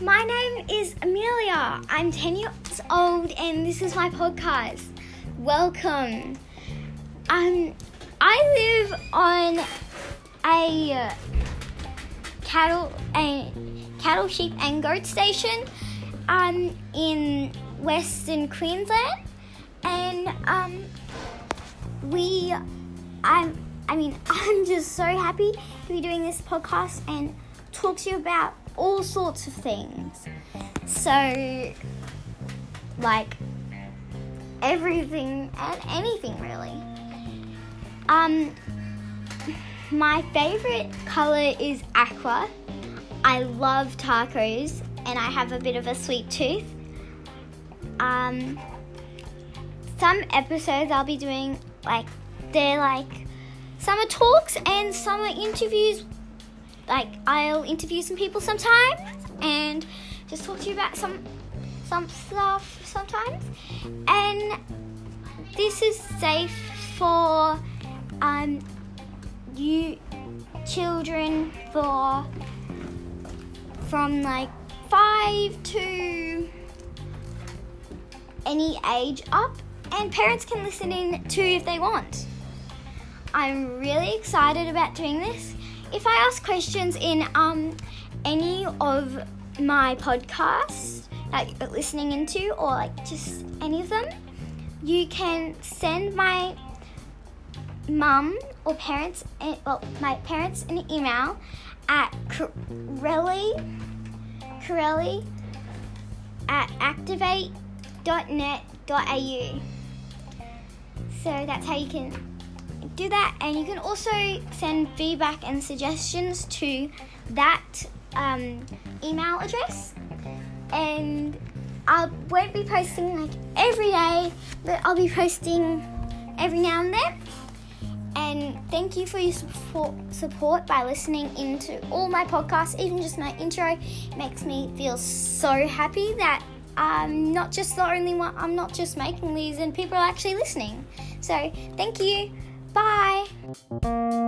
Ava. I'm 10 years old and this is my podcast. Welcome. Um, I live on a uh, cattle a cattle, sheep, and goat station um, in Western Queensland, and um, we, I'm, I mean, I'm just so happy to be doing this podcast and talk to you about all sorts of things. So, like everything and anything really. Um, my favorite color is aqua. I love tacos and I have a bit of a sweet tooth. Um, some episodes I'll be doing like they're like summer talks and summer interviews. Like I'll interview some people sometimes and just talk to you about some some stuff sometimes. And this is safe for um you children for from like five to any age up, and parents can listen in too if they want. I'm really excited about doing this. If I ask questions in um, any of my podcasts, that you're listening into, or like just any of them, you can send my mum or parents, eh, well, my parents an email at Corelli, Corelli at activate.net.au. So that's how you can do that, and you can also send feedback and suggestions to that um, email address. And I won't be posting like every day, but I'll be posting every now and then. And thank you for your support, support by listening into all my podcasts, even just my intro makes me feel so happy that I'm not just the only one, I'm not just making these and people are actually listening. So thank you. Bye.